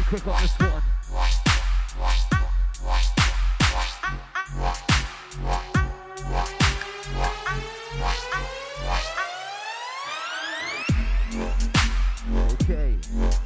quick on this one. Okay.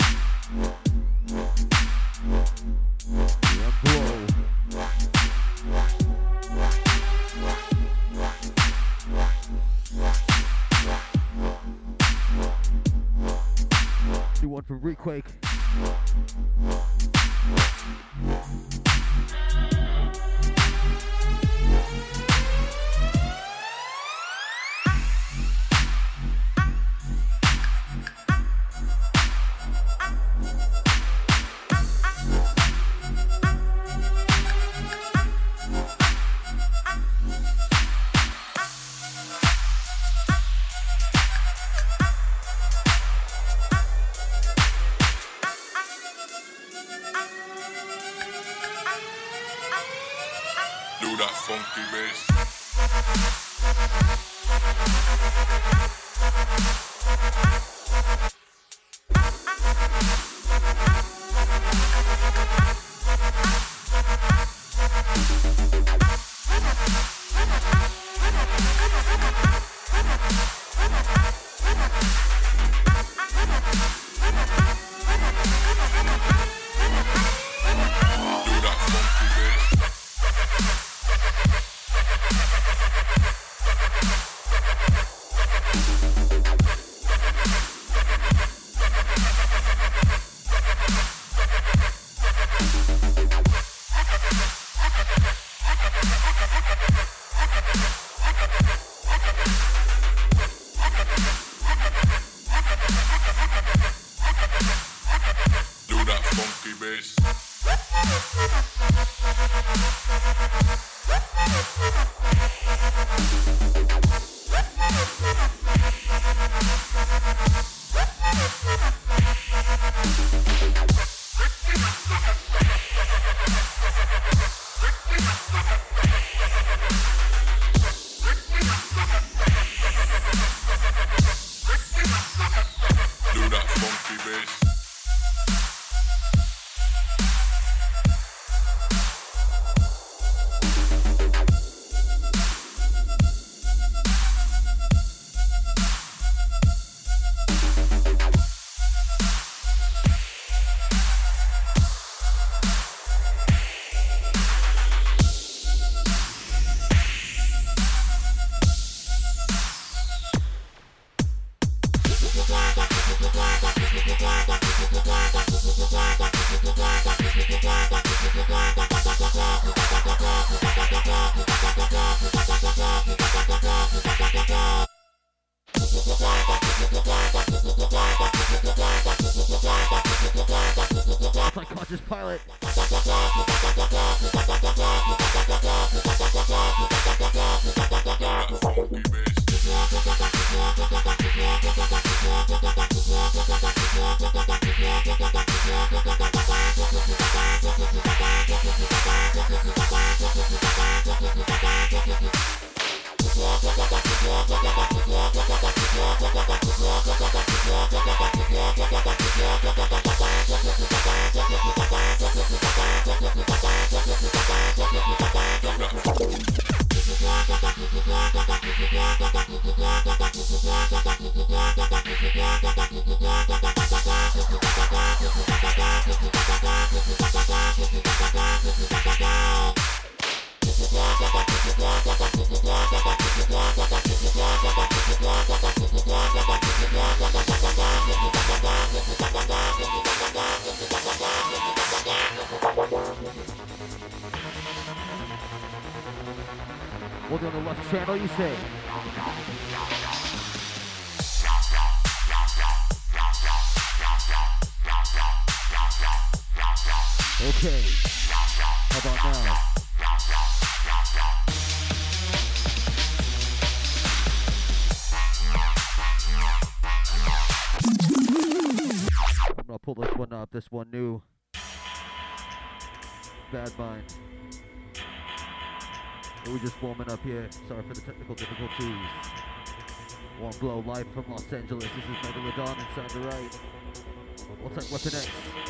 Channel, you say. Okay. How about now? I'm gonna pull this one up, this one new. Bad Mind. We're just warming up here. Sorry for the technical difficulties. One blow live from Los Angeles. This is Megalodon and Sound the Right. What's that Weapon X?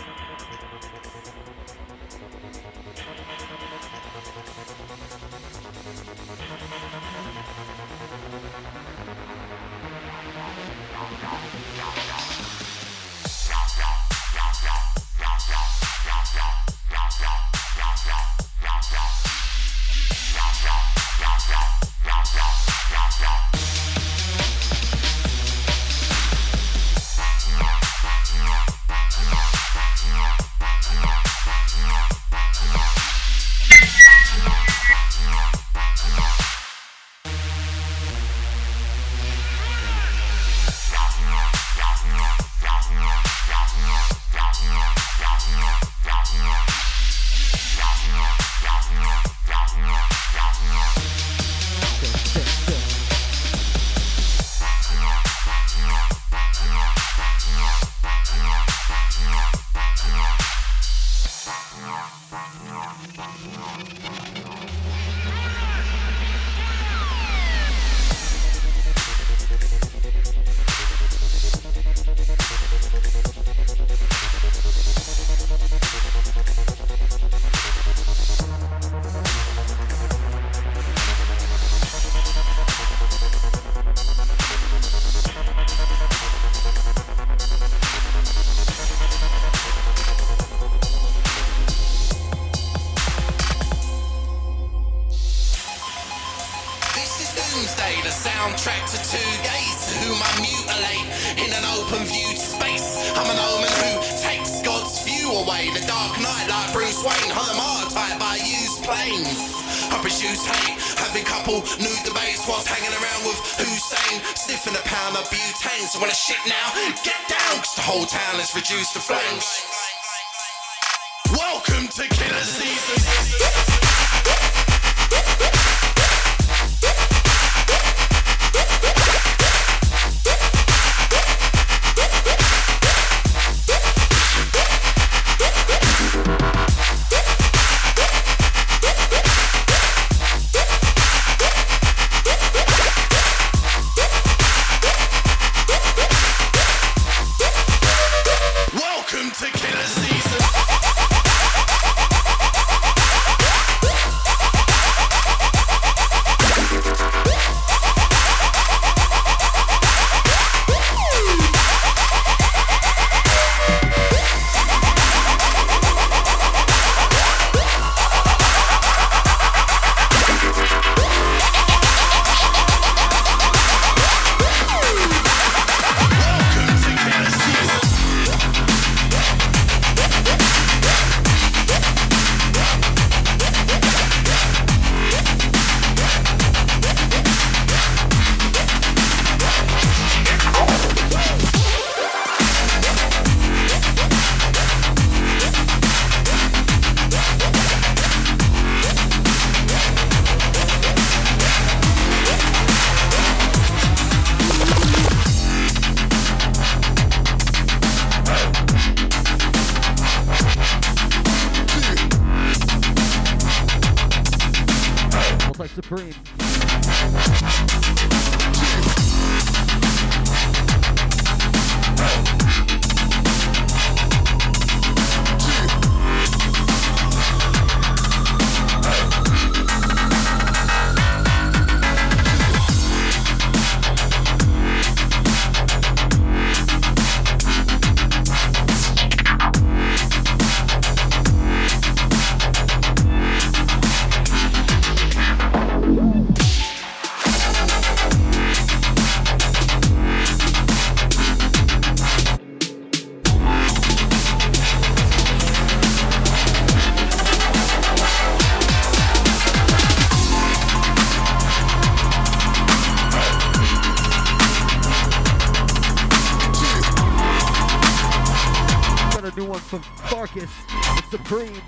Supreme.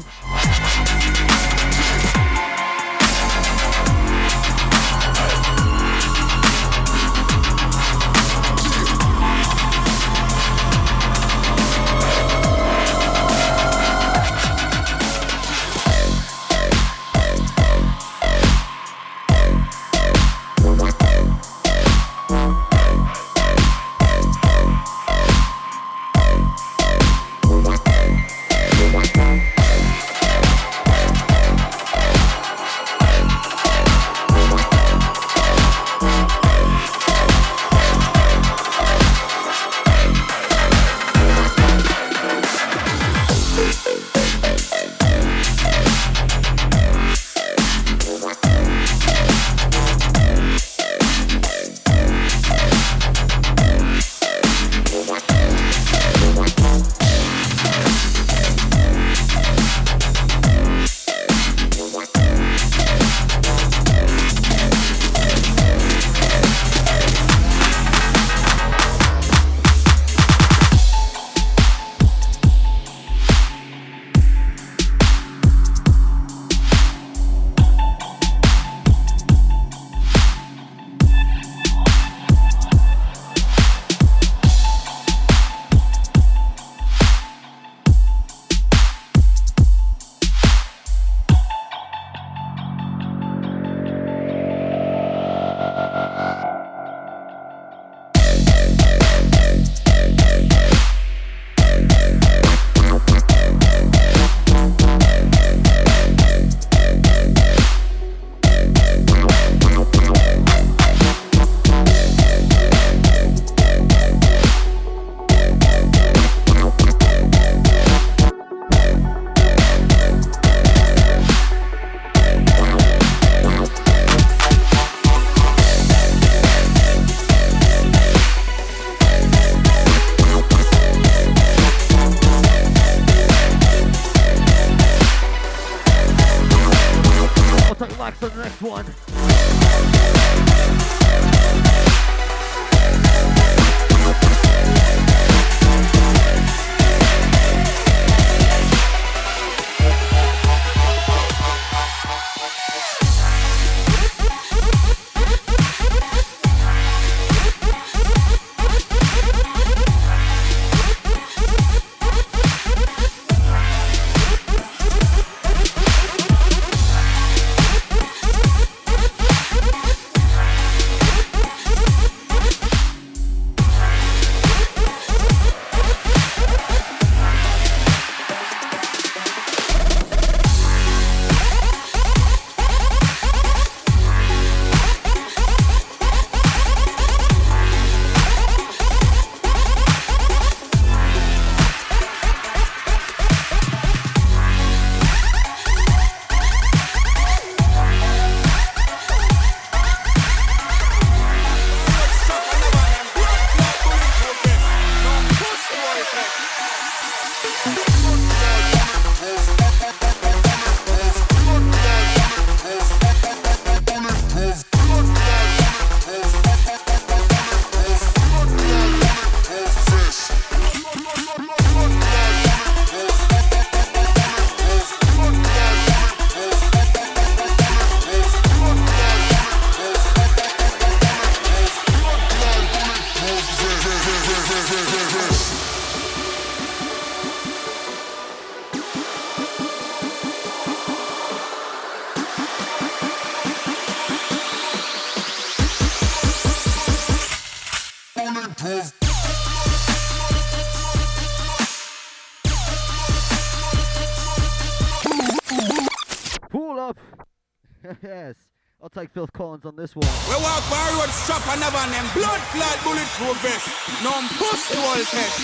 Take on this one. We walk by road strap and never them blood clot bulletproof vest. No pussy wall test.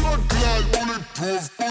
Blood clot bulletproof. Bulletproof.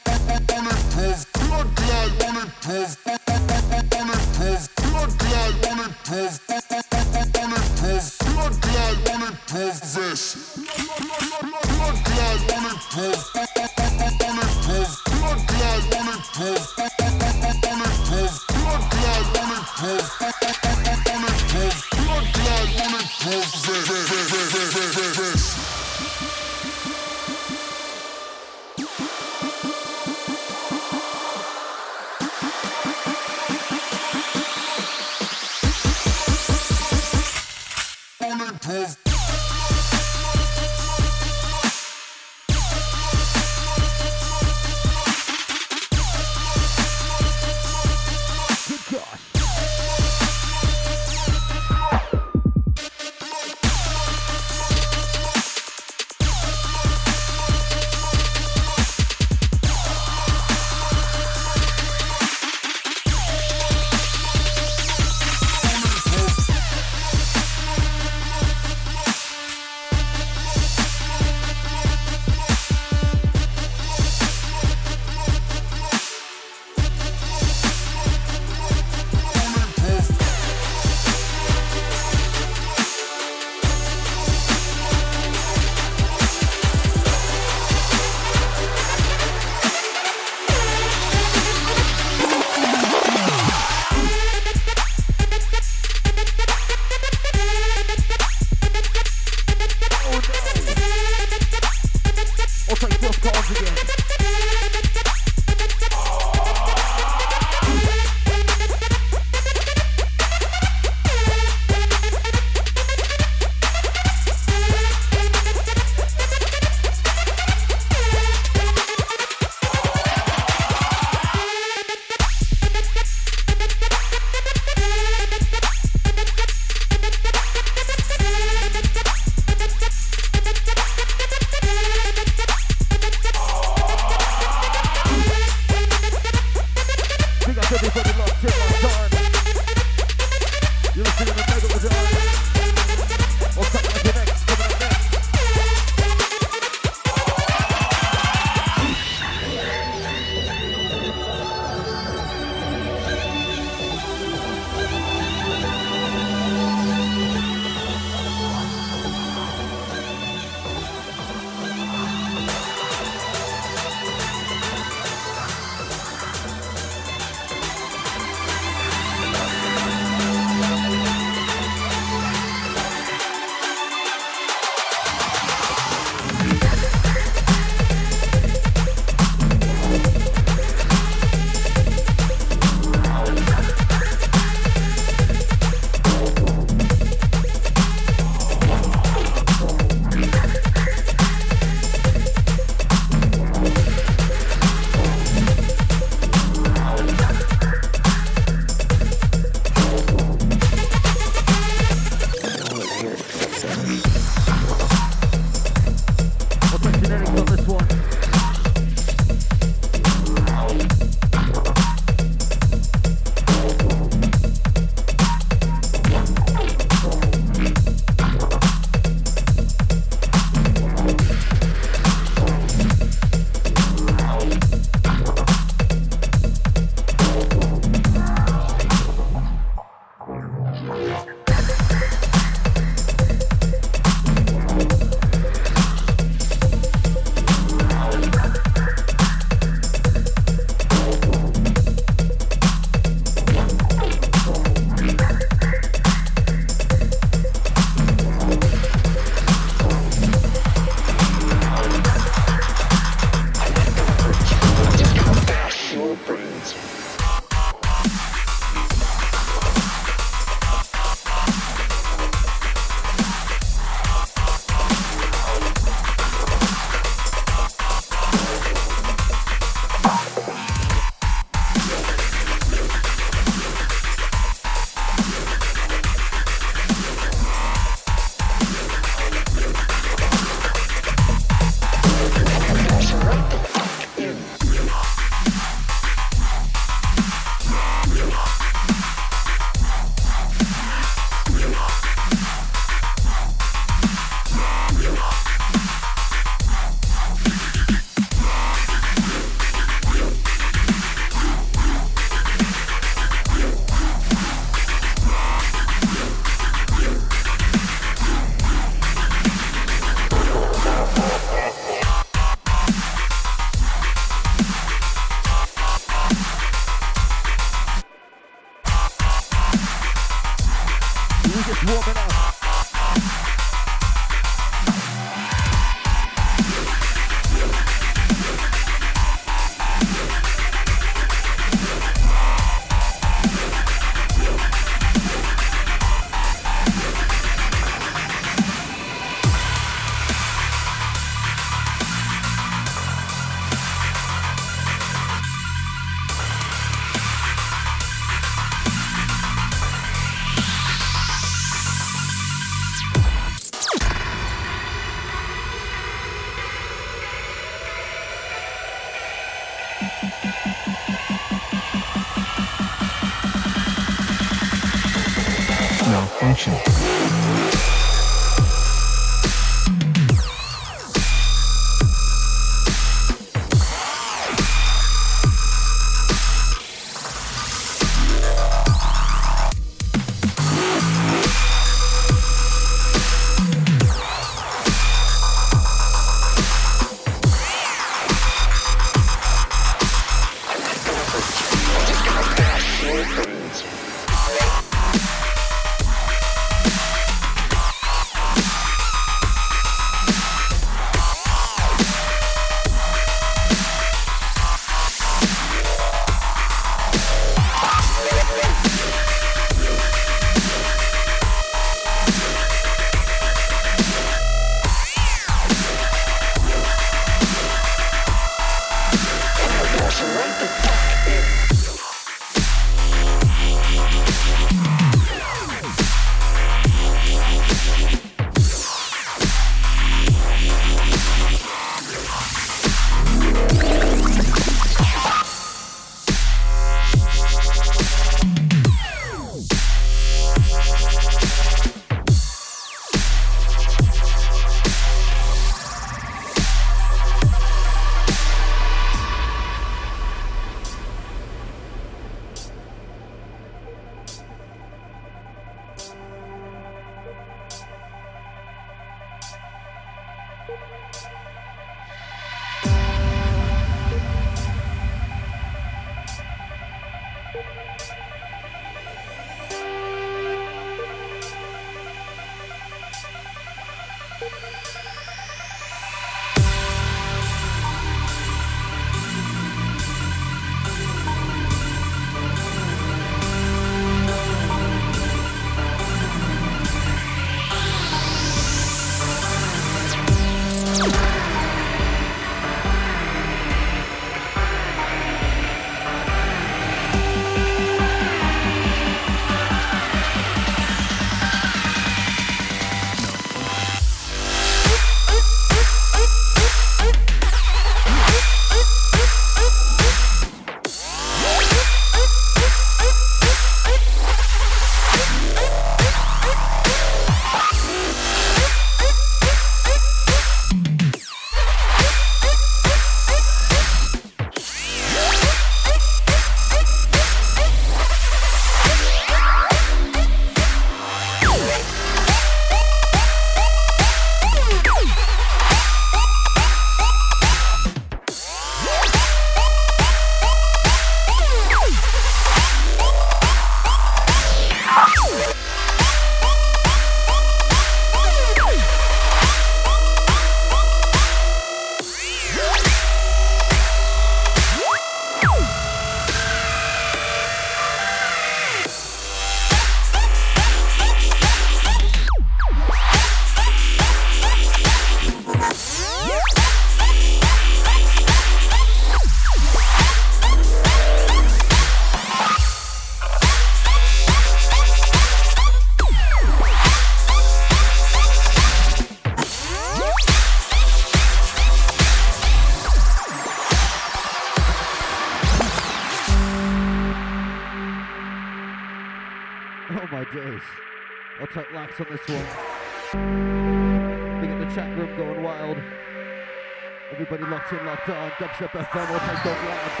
sur l'entend, dubstep FM, on take the blast.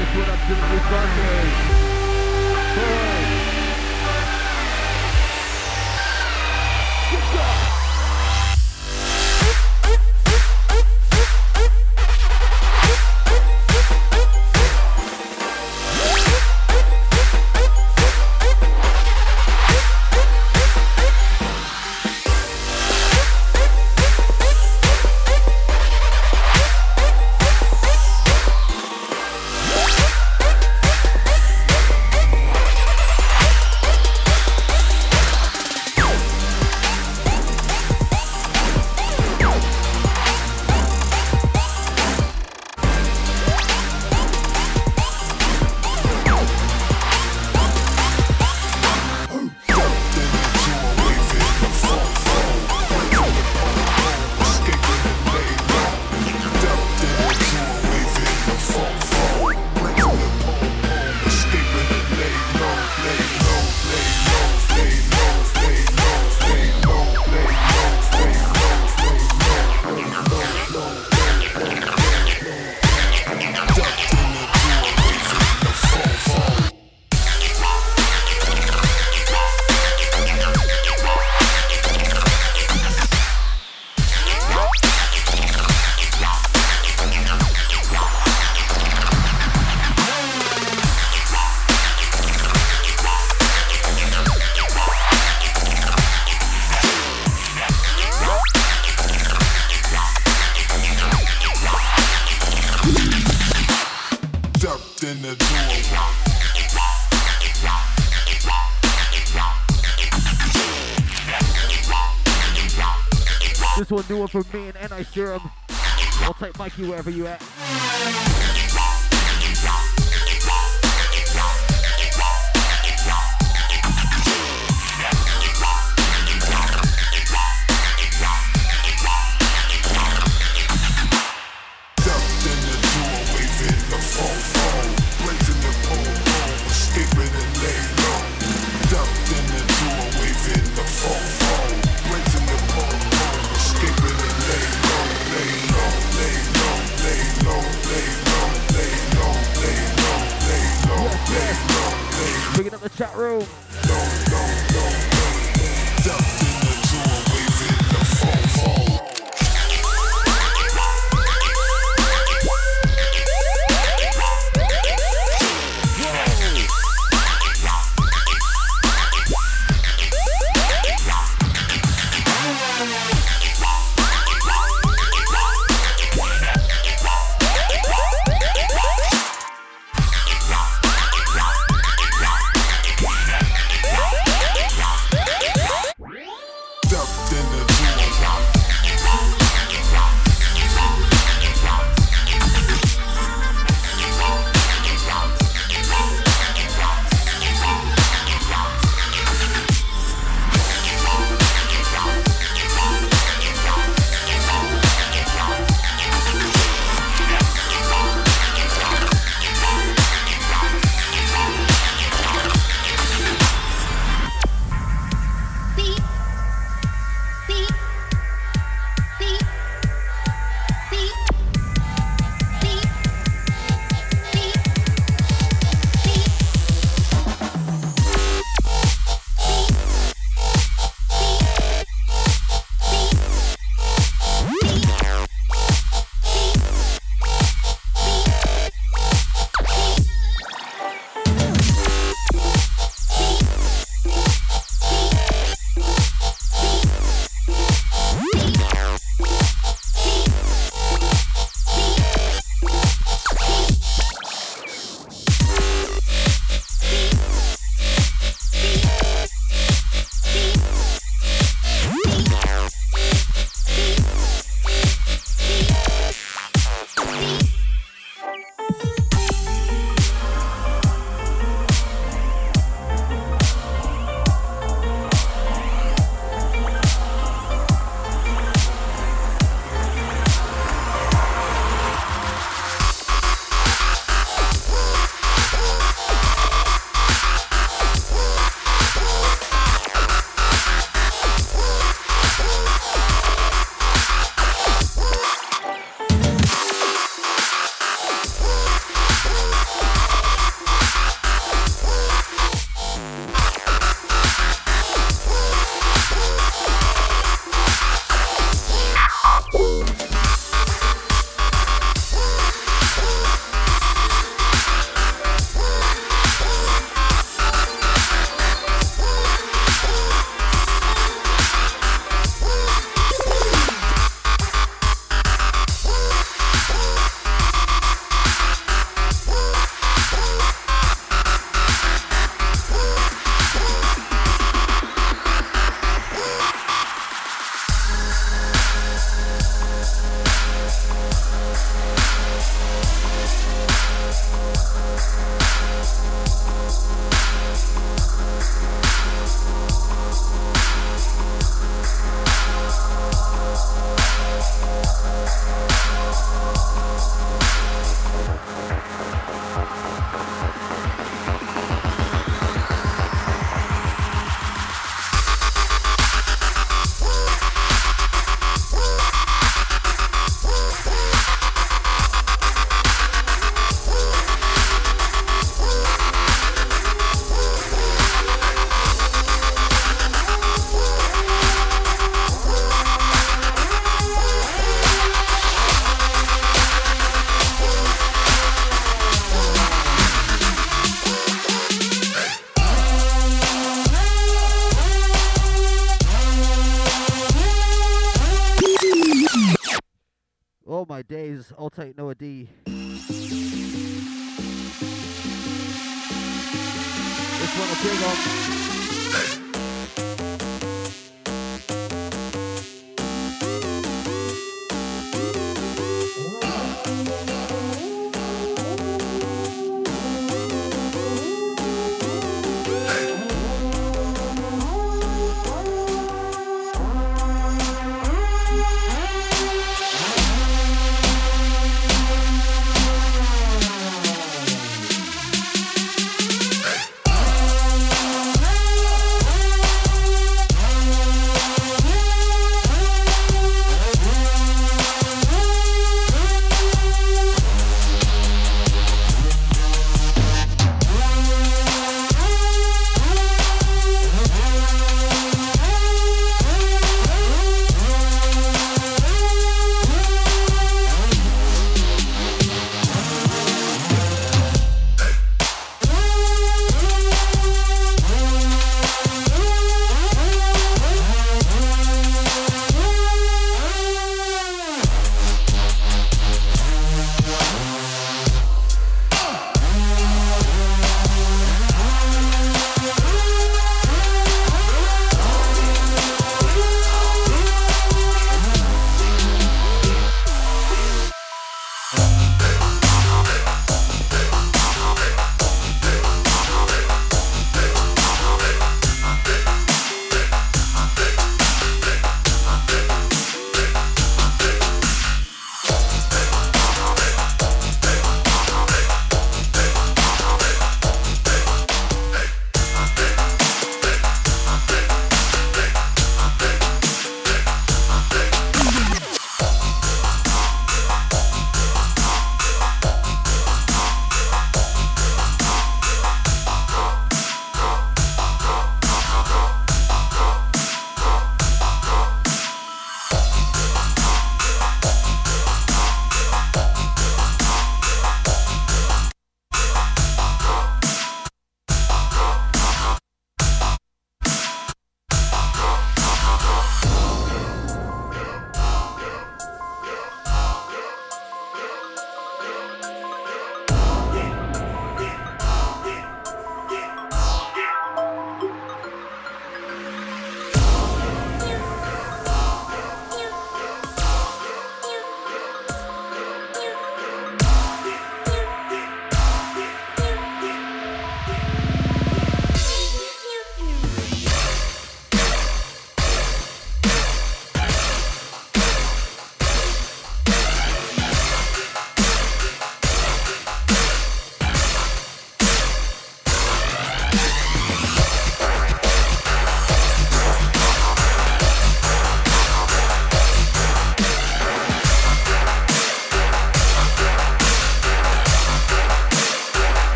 It's what I'm doing Sunday. For you at.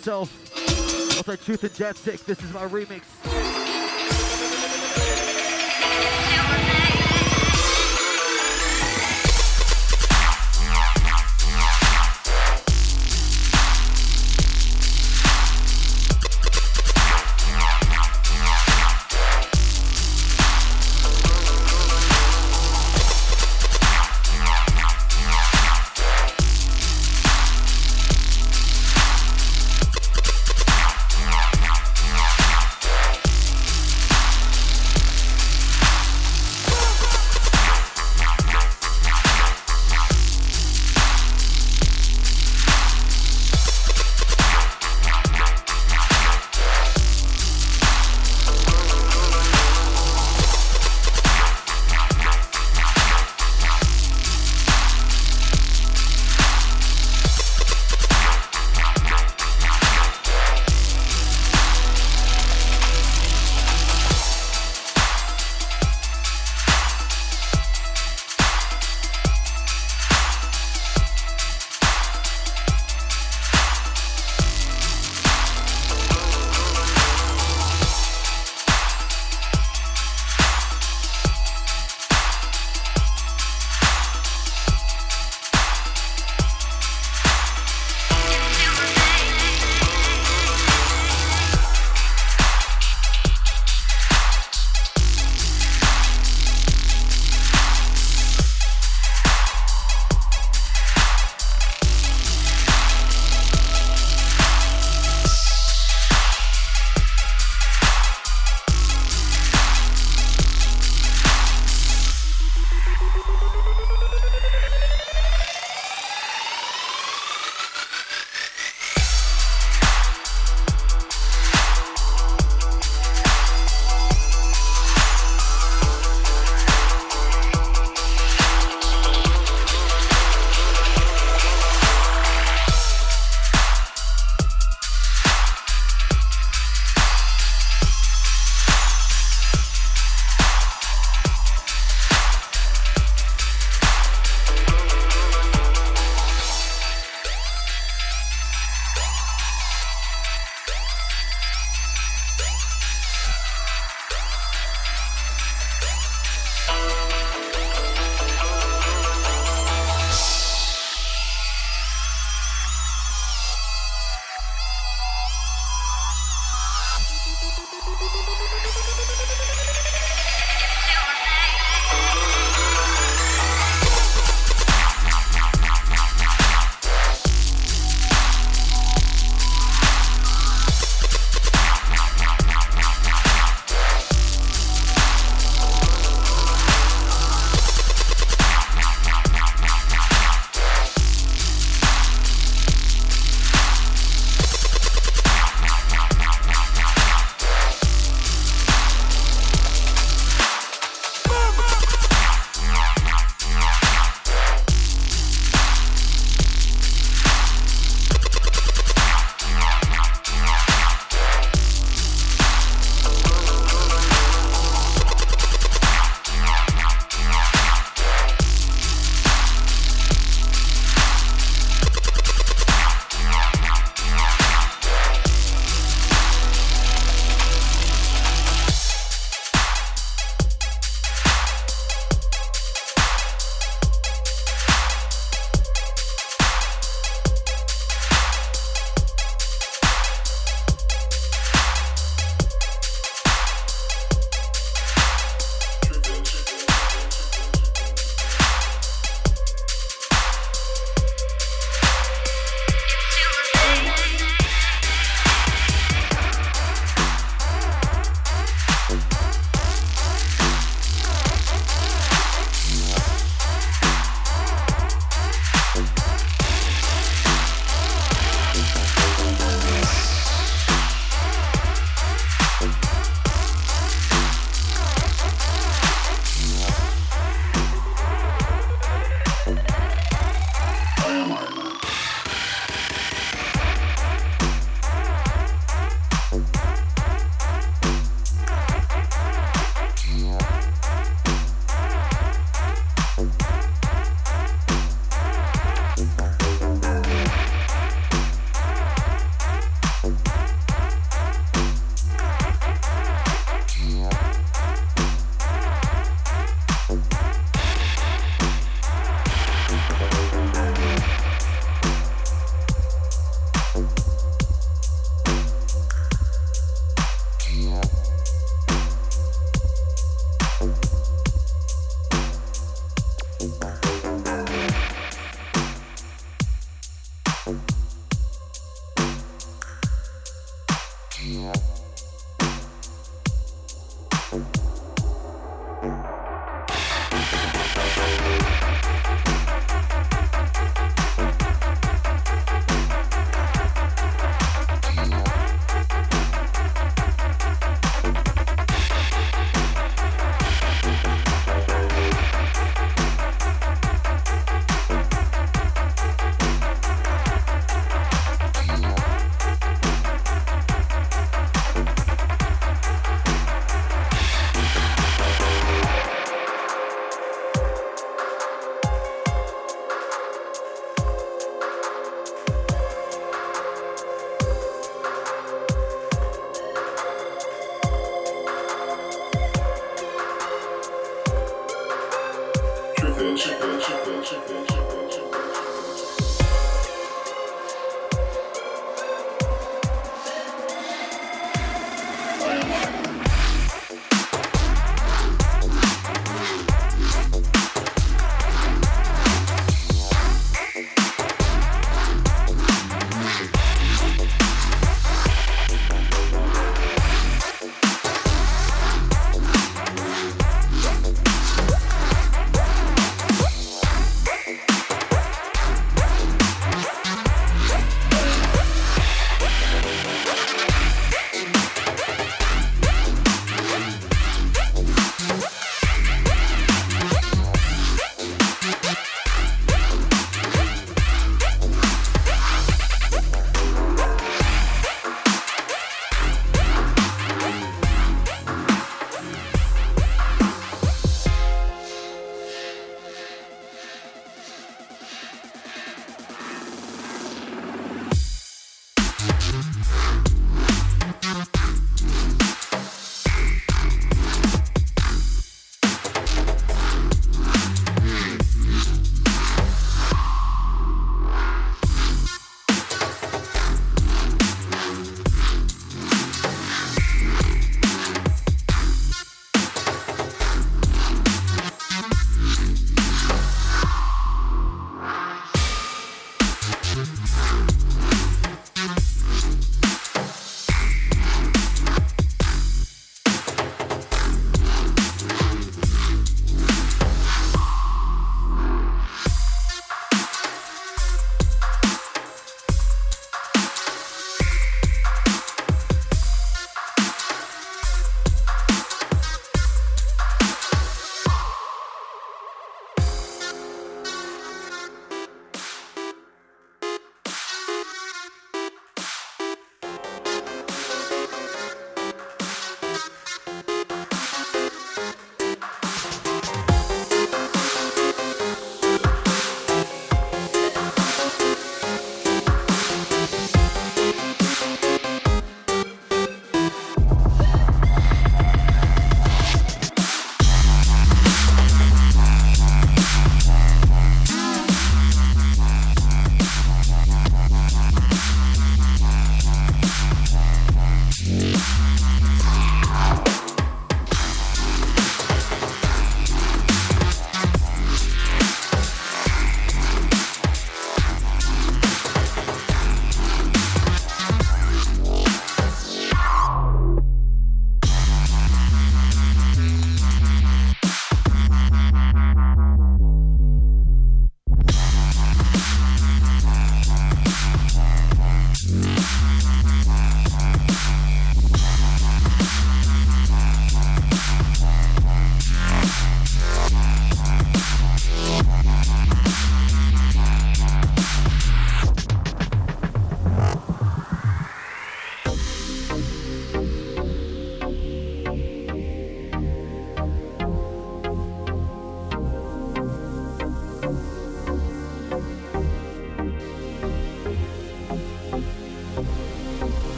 Myself. Outside Truth and Jetstick, this is my remix.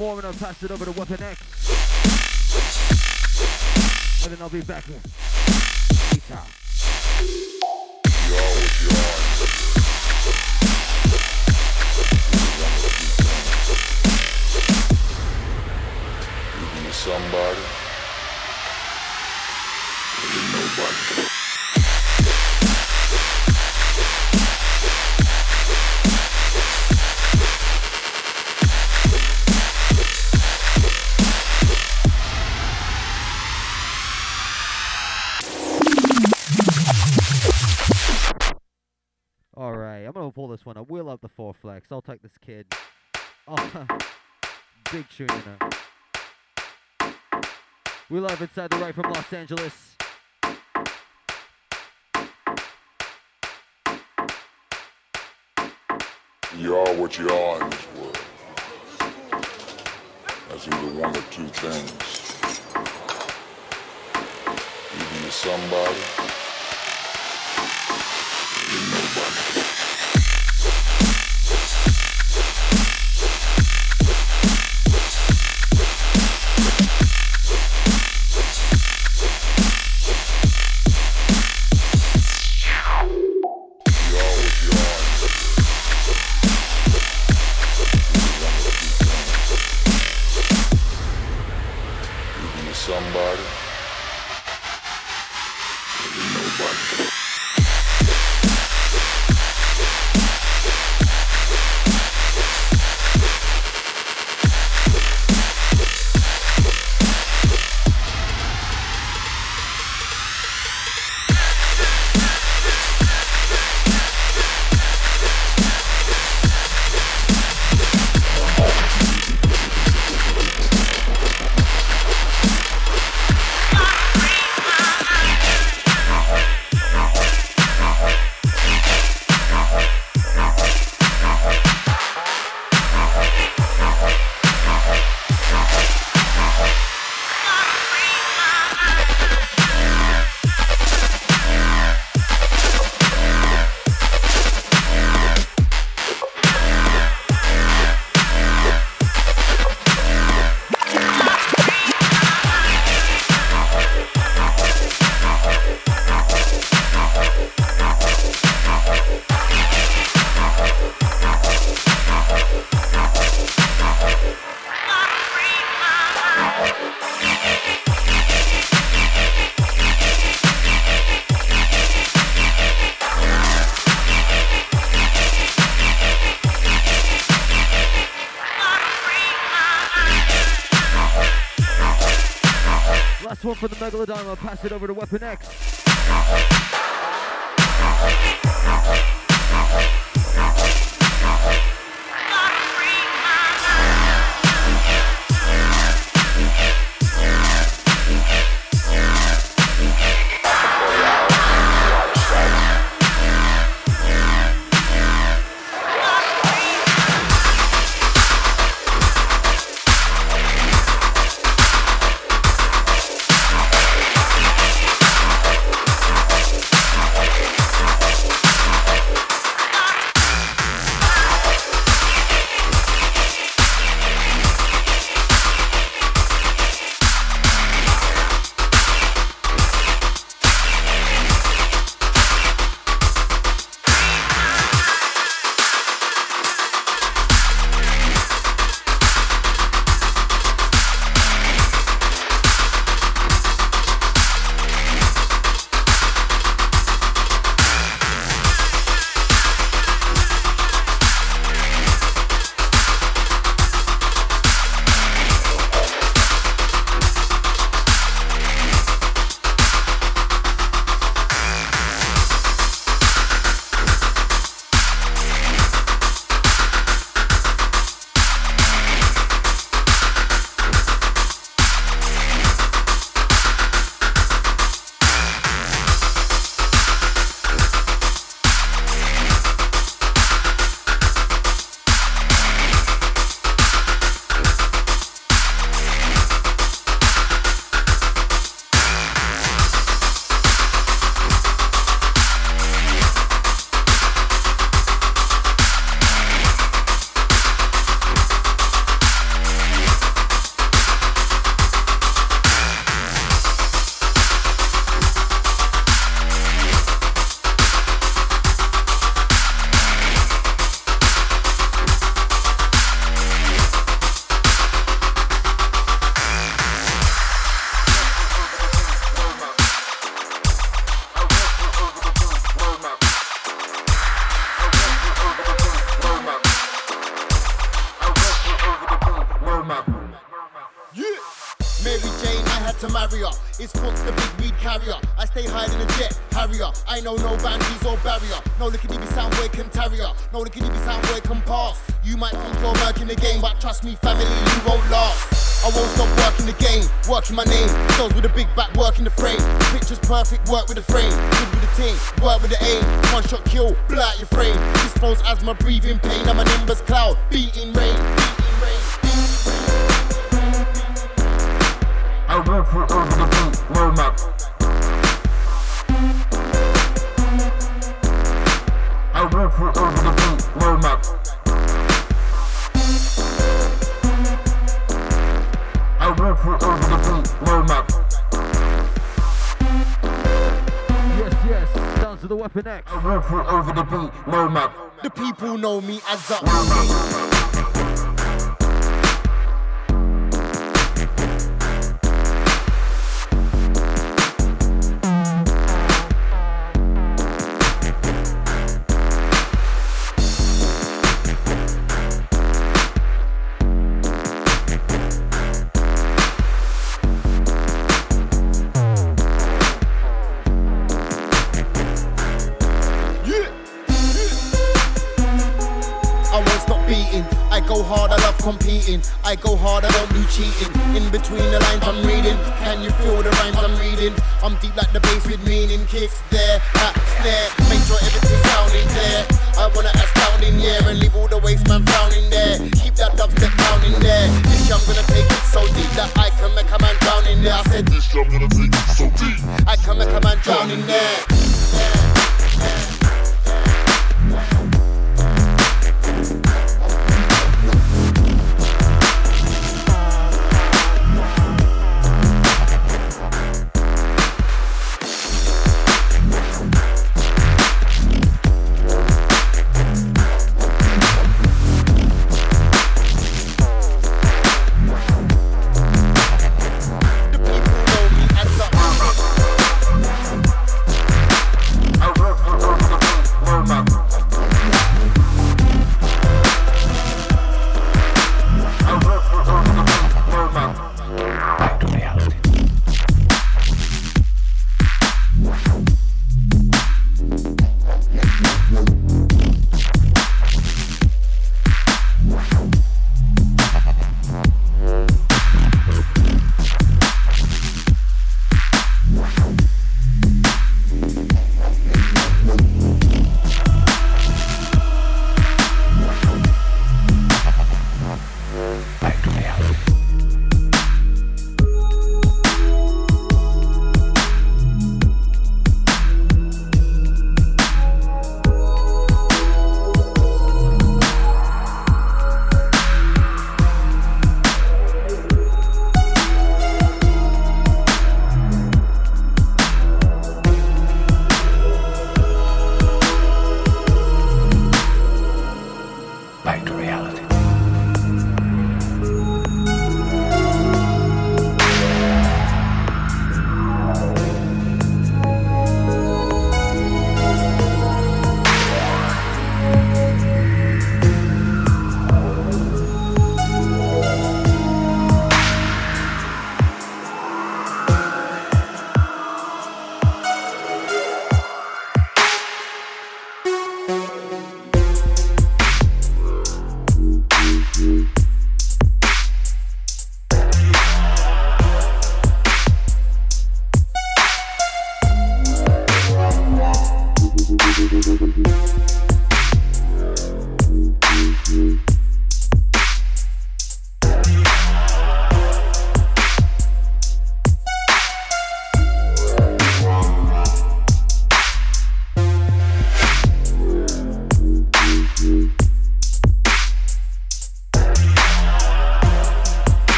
More and I'll pass it over to Weapon X. And then I'll be back here. Kid. Oh, big know. We live inside the right from Los Angeles. You are what you are in this world. That's either one or two things. Either you're somebody, or you're nobody. One for the Megalodon. I'll pass it over to Weapon X.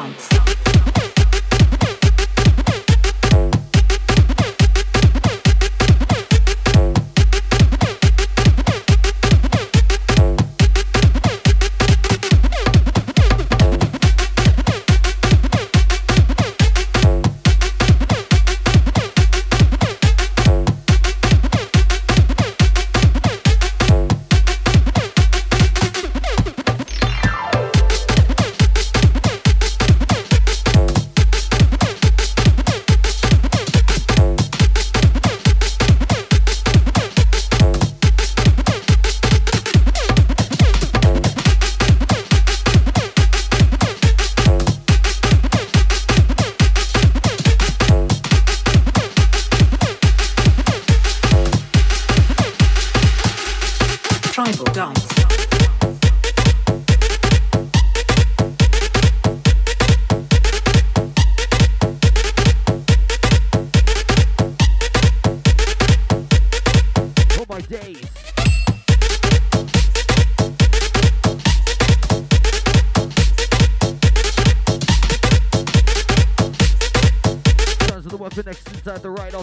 Tribal weapon oh, next inside the right, all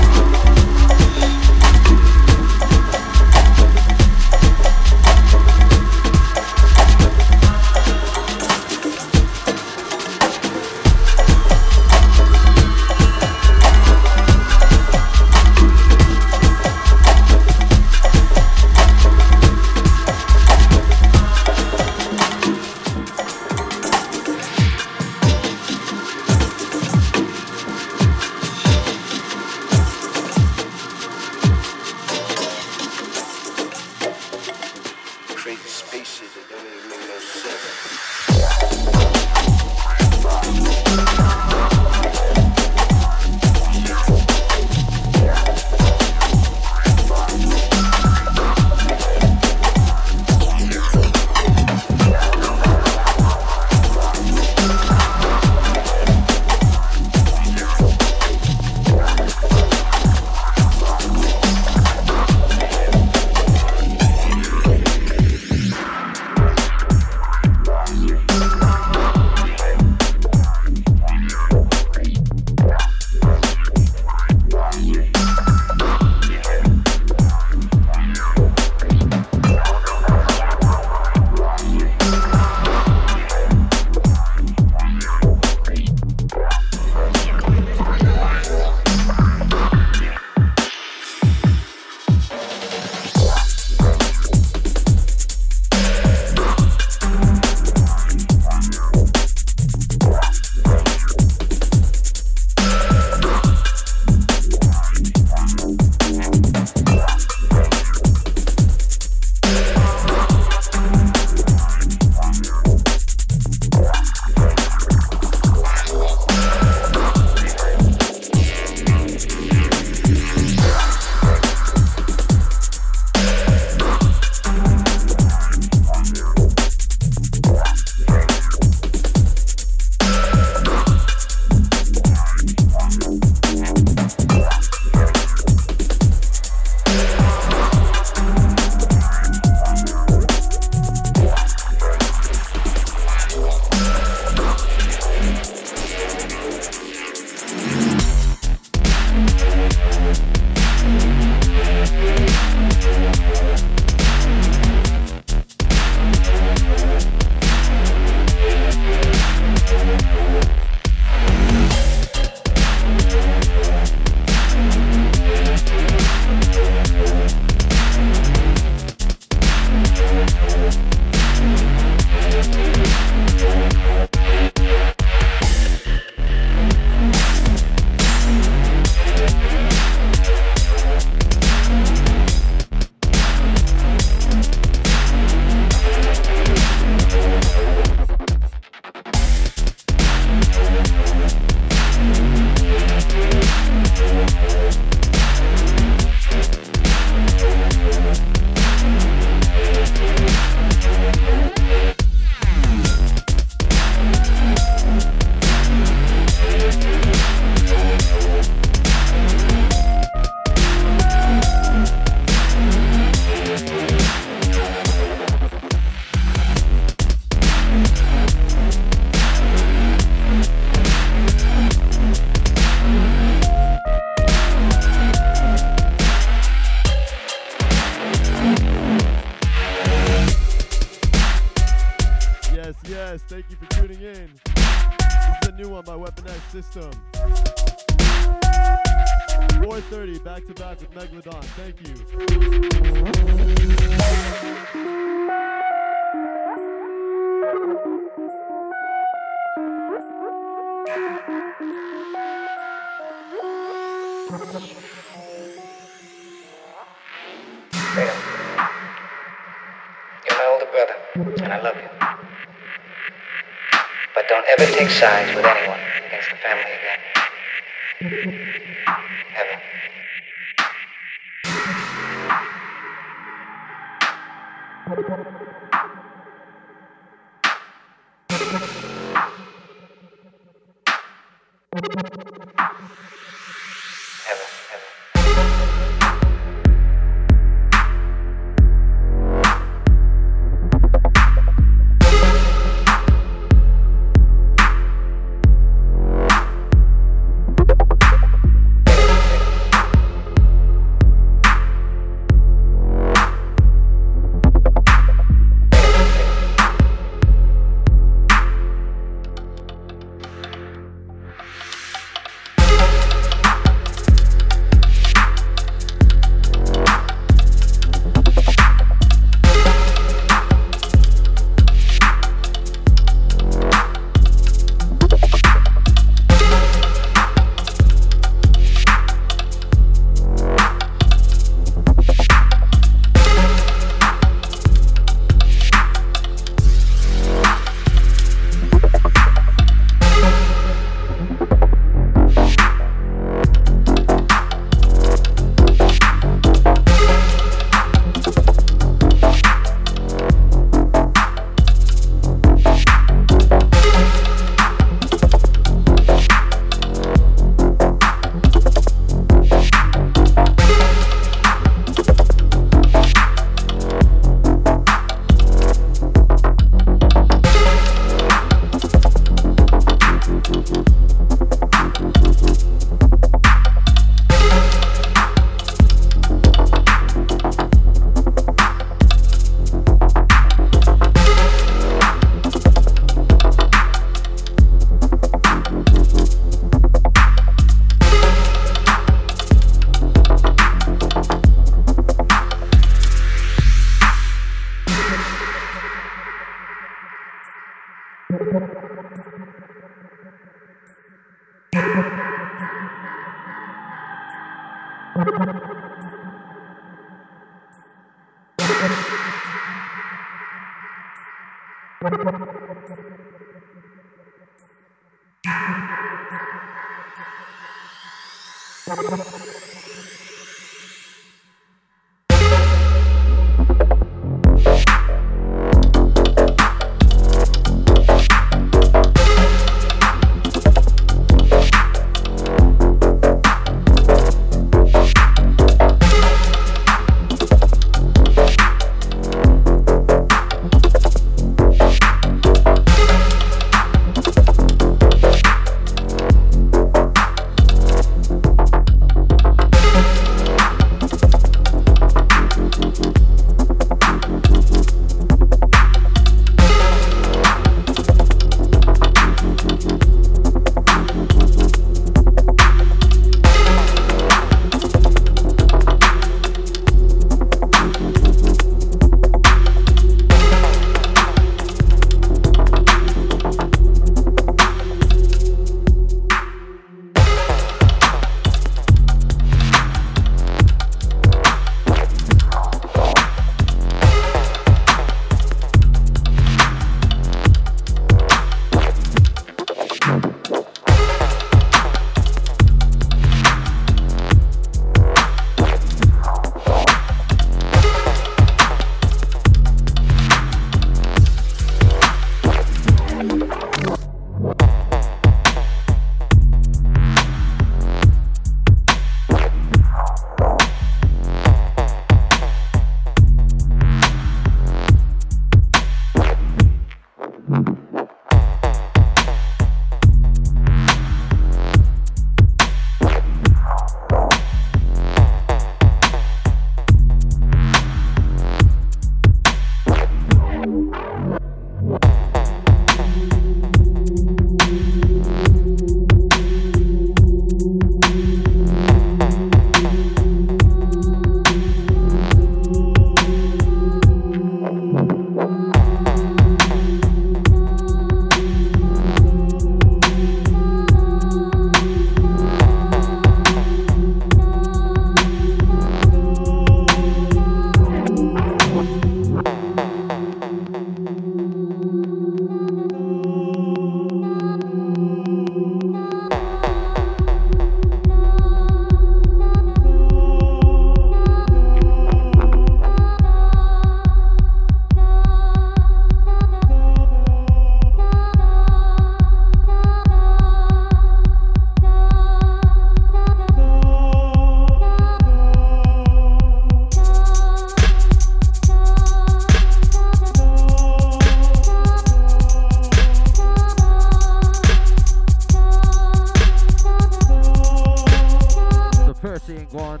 Heresy ain't gone.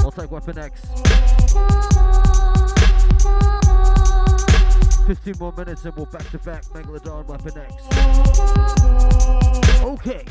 I'll take Weapon X. 15 more minutes and we'll back to back Megalodon Weapon X. Okay.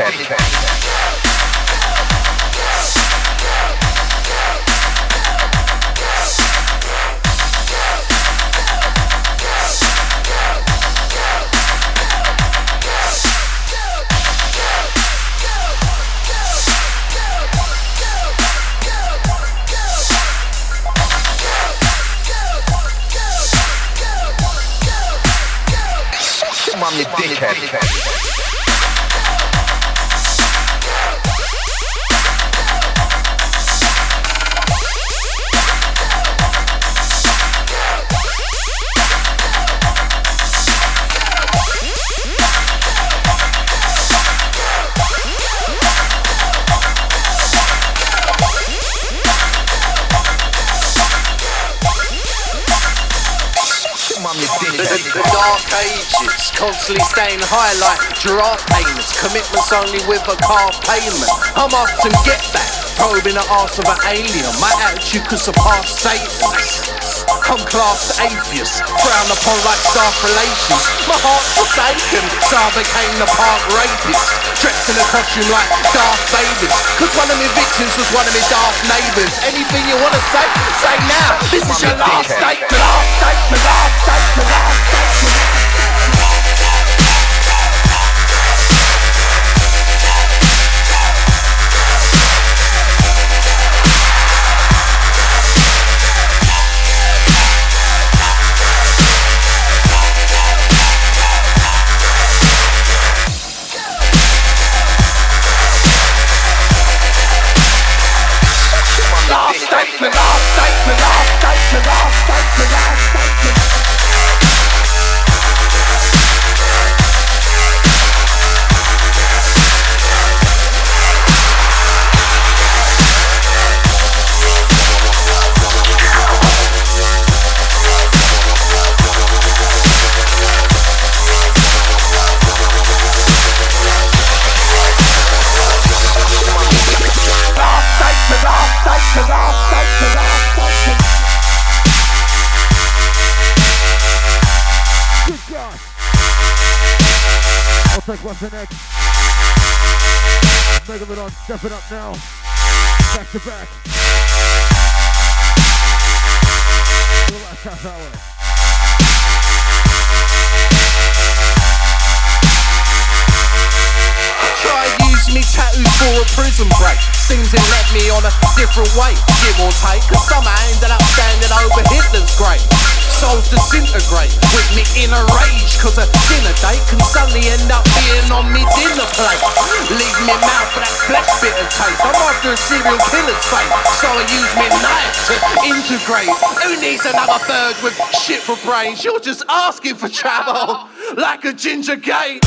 Mom, constantly staying high like giraffe payments. Commitments only with a car payment. I'm often get back, probing the arse of an alien. My attitude could surpass Satan's. I'm classed atheist, frowned upon like staff relations. My heart's forsaken, so I became the park rapist. Dressed in a costume like Darth Vader's. Cause one of my victims was one of my dark neighbours. Anything you wanna say, say now. This is your last statement, last statement, last statement. Last statement, last statement, last statement, last statement, last statement. Take Weapon X. Megalodon stepping up now. Back to back. For the last half hour. Use me tattoos for a prison break. Seems it led me on a different way, give or take. Cause I ended up standing over Hitler's grave. Souls disintegrate with me in a rage. Cause a dinner date can suddenly end up being on me dinner plate. Leave me mouth for that flesh of taste. I'm after a serial killer's fate. So I use me knife to integrate. Who needs another third with shit for brains? You're just asking for trouble. Like a ginger gate.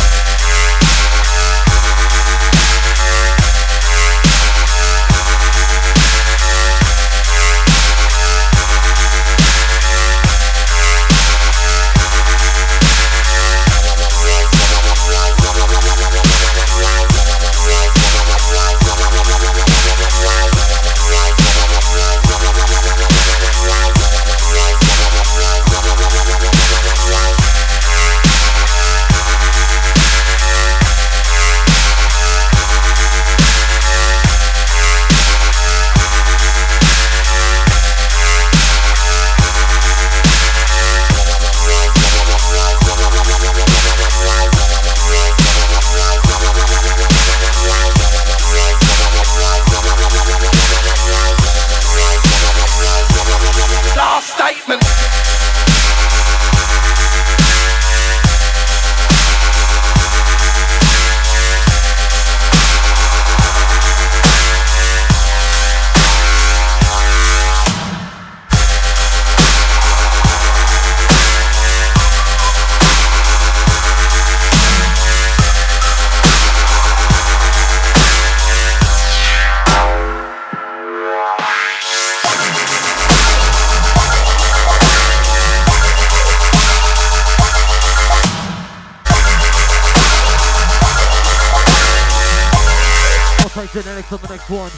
Take on the next one.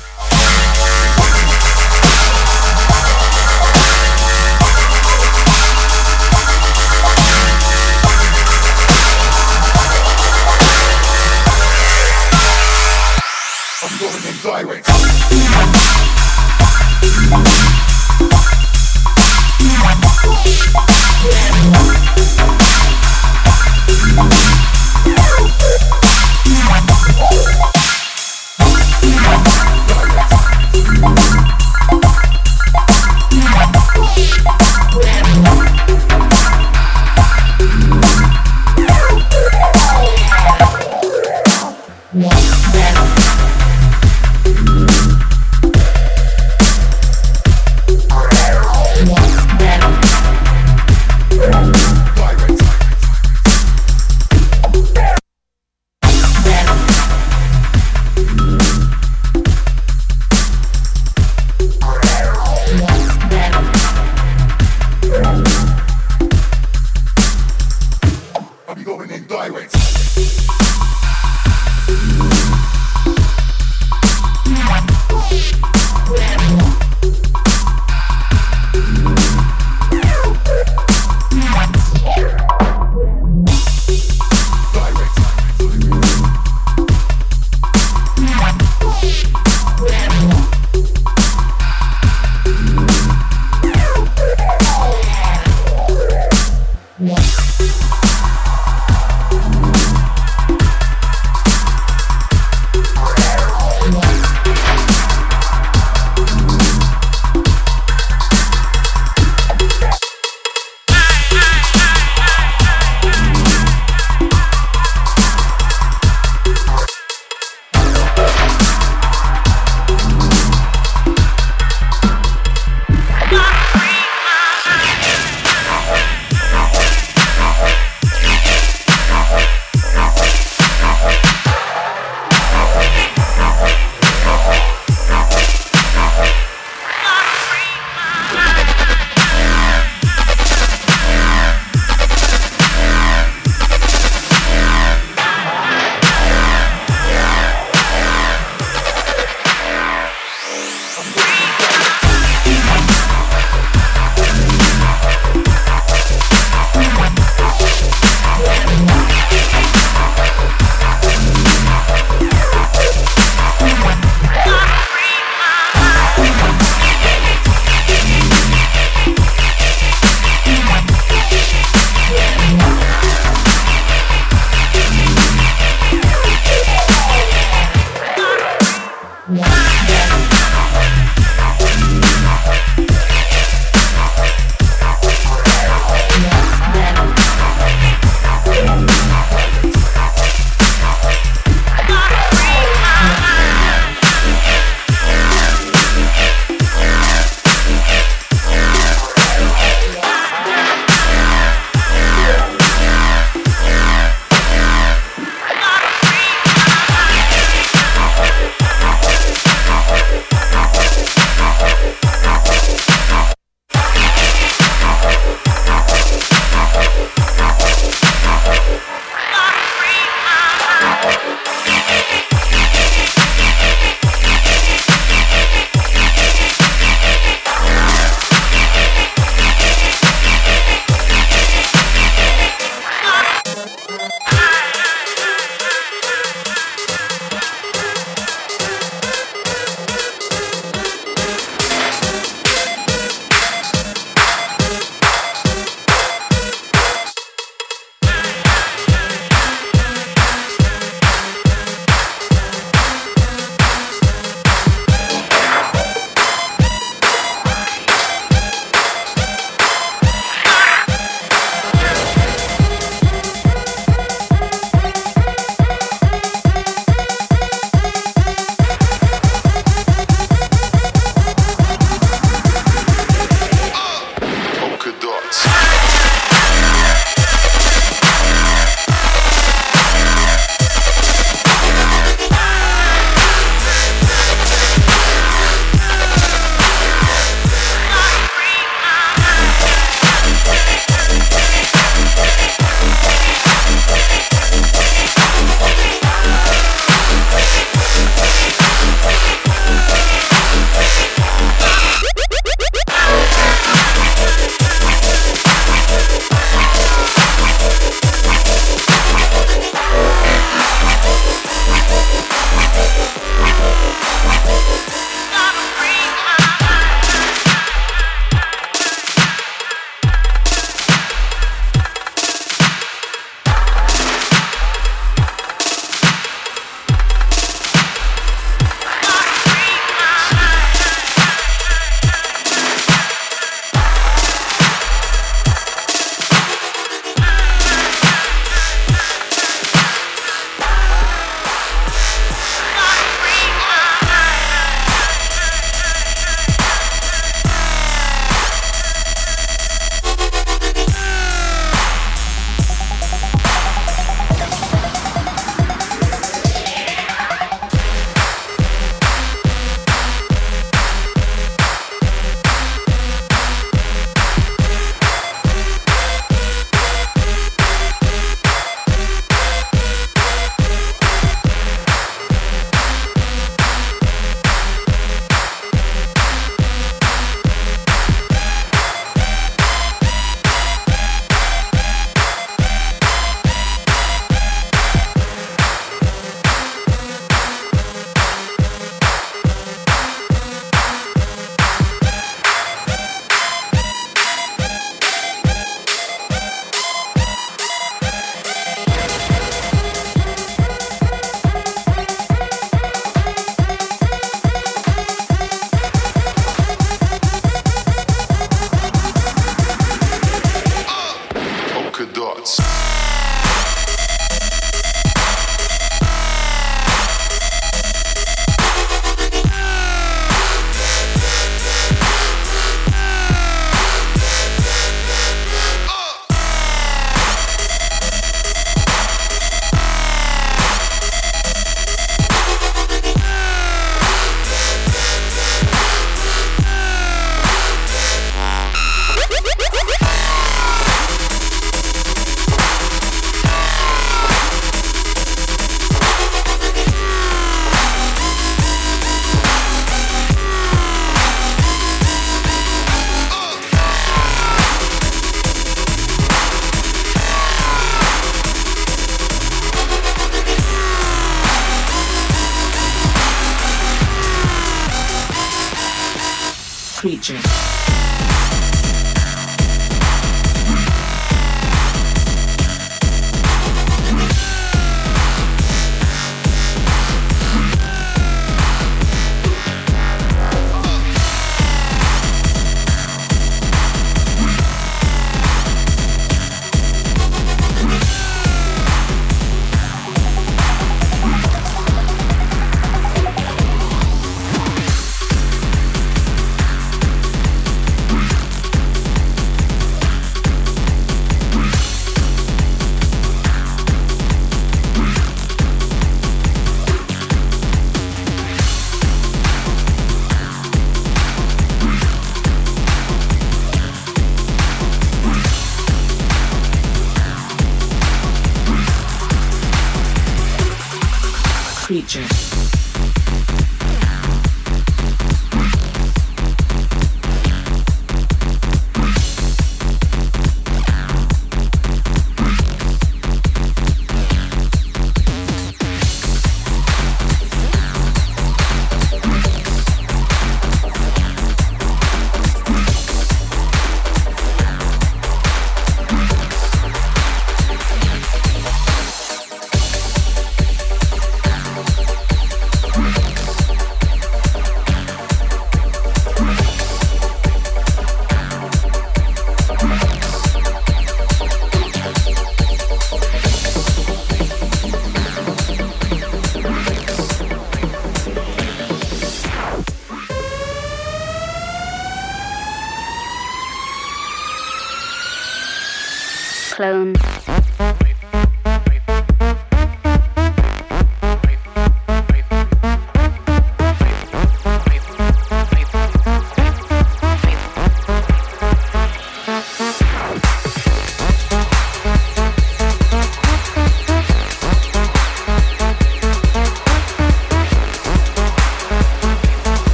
I'm going in.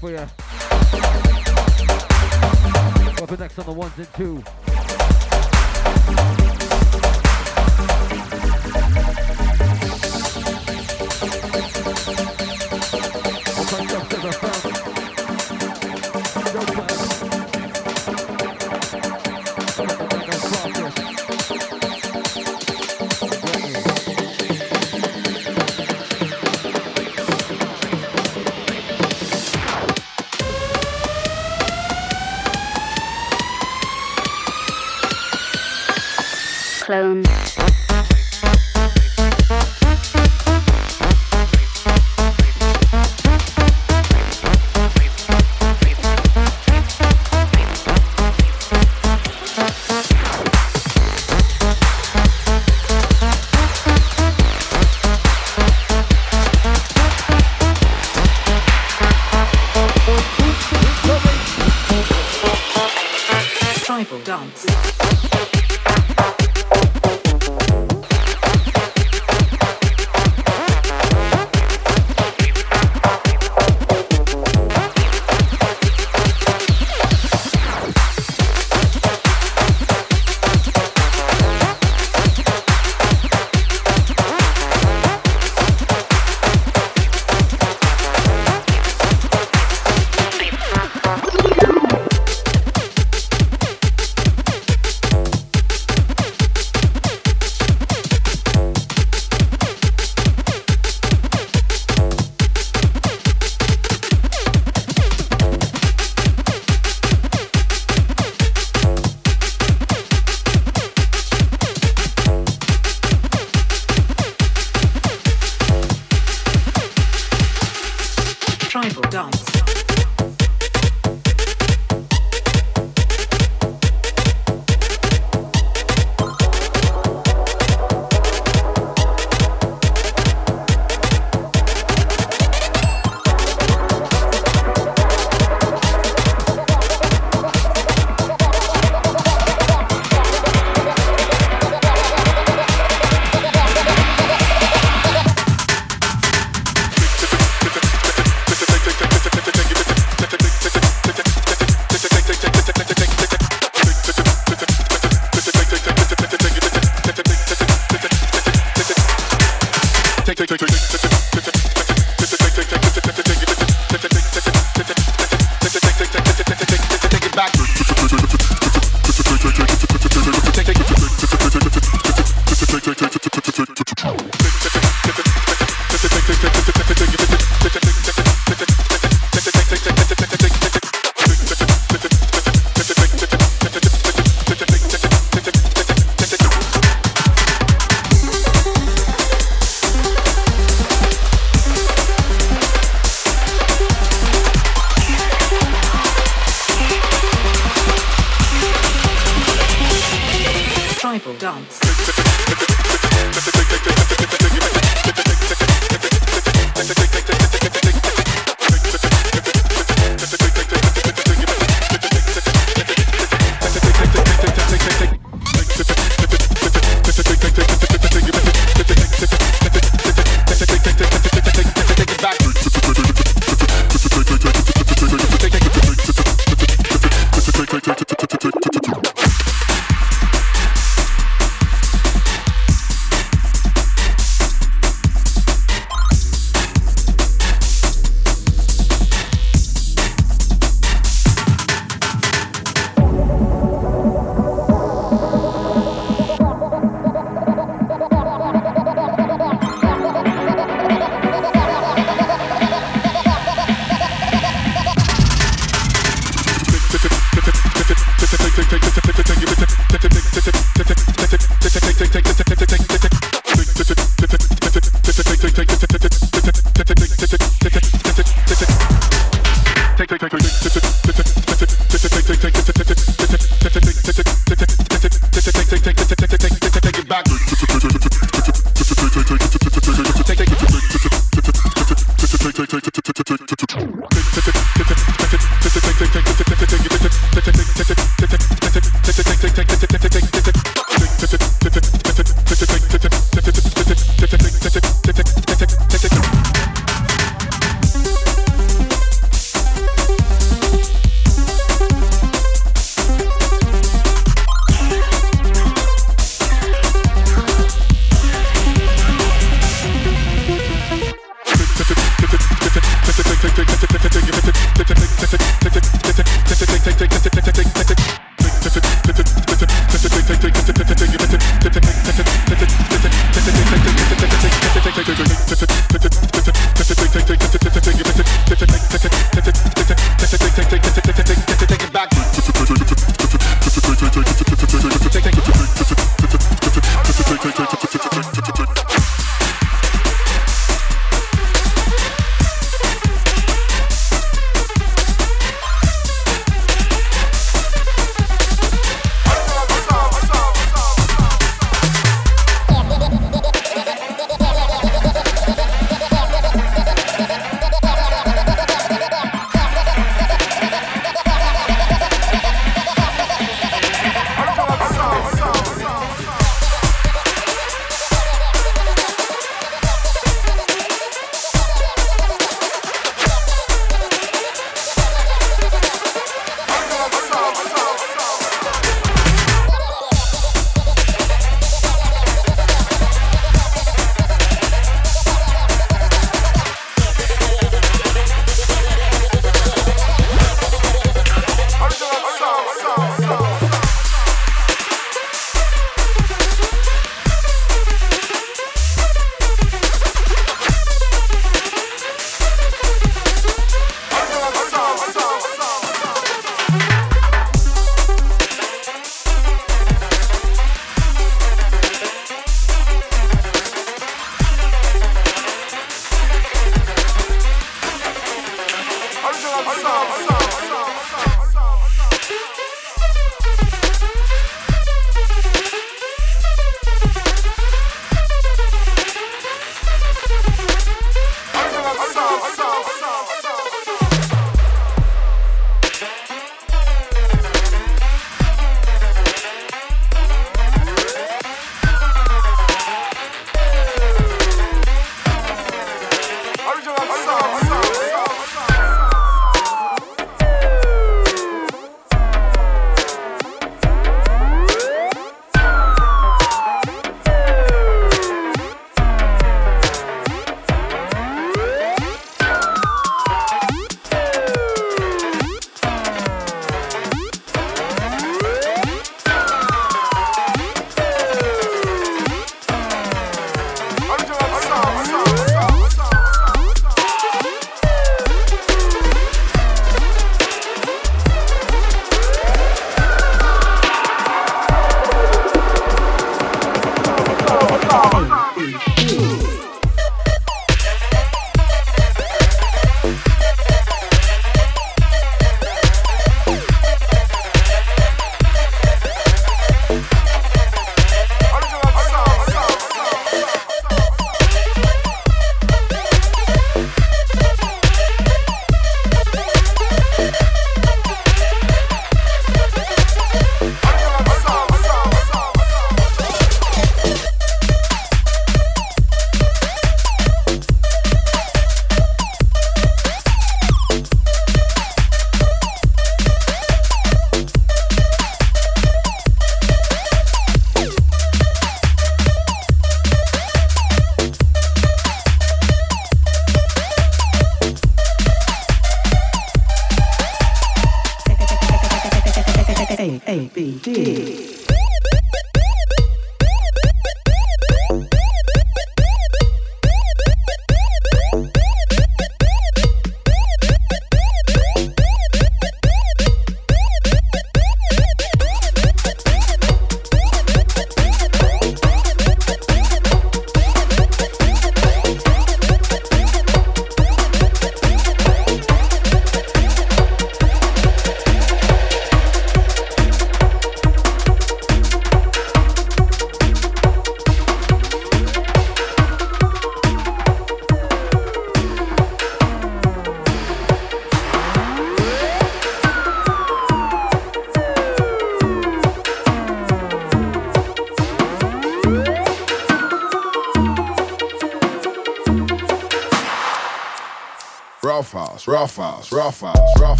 For you. Up next on the ones and two.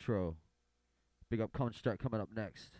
Outro. Big up Construct coming up next.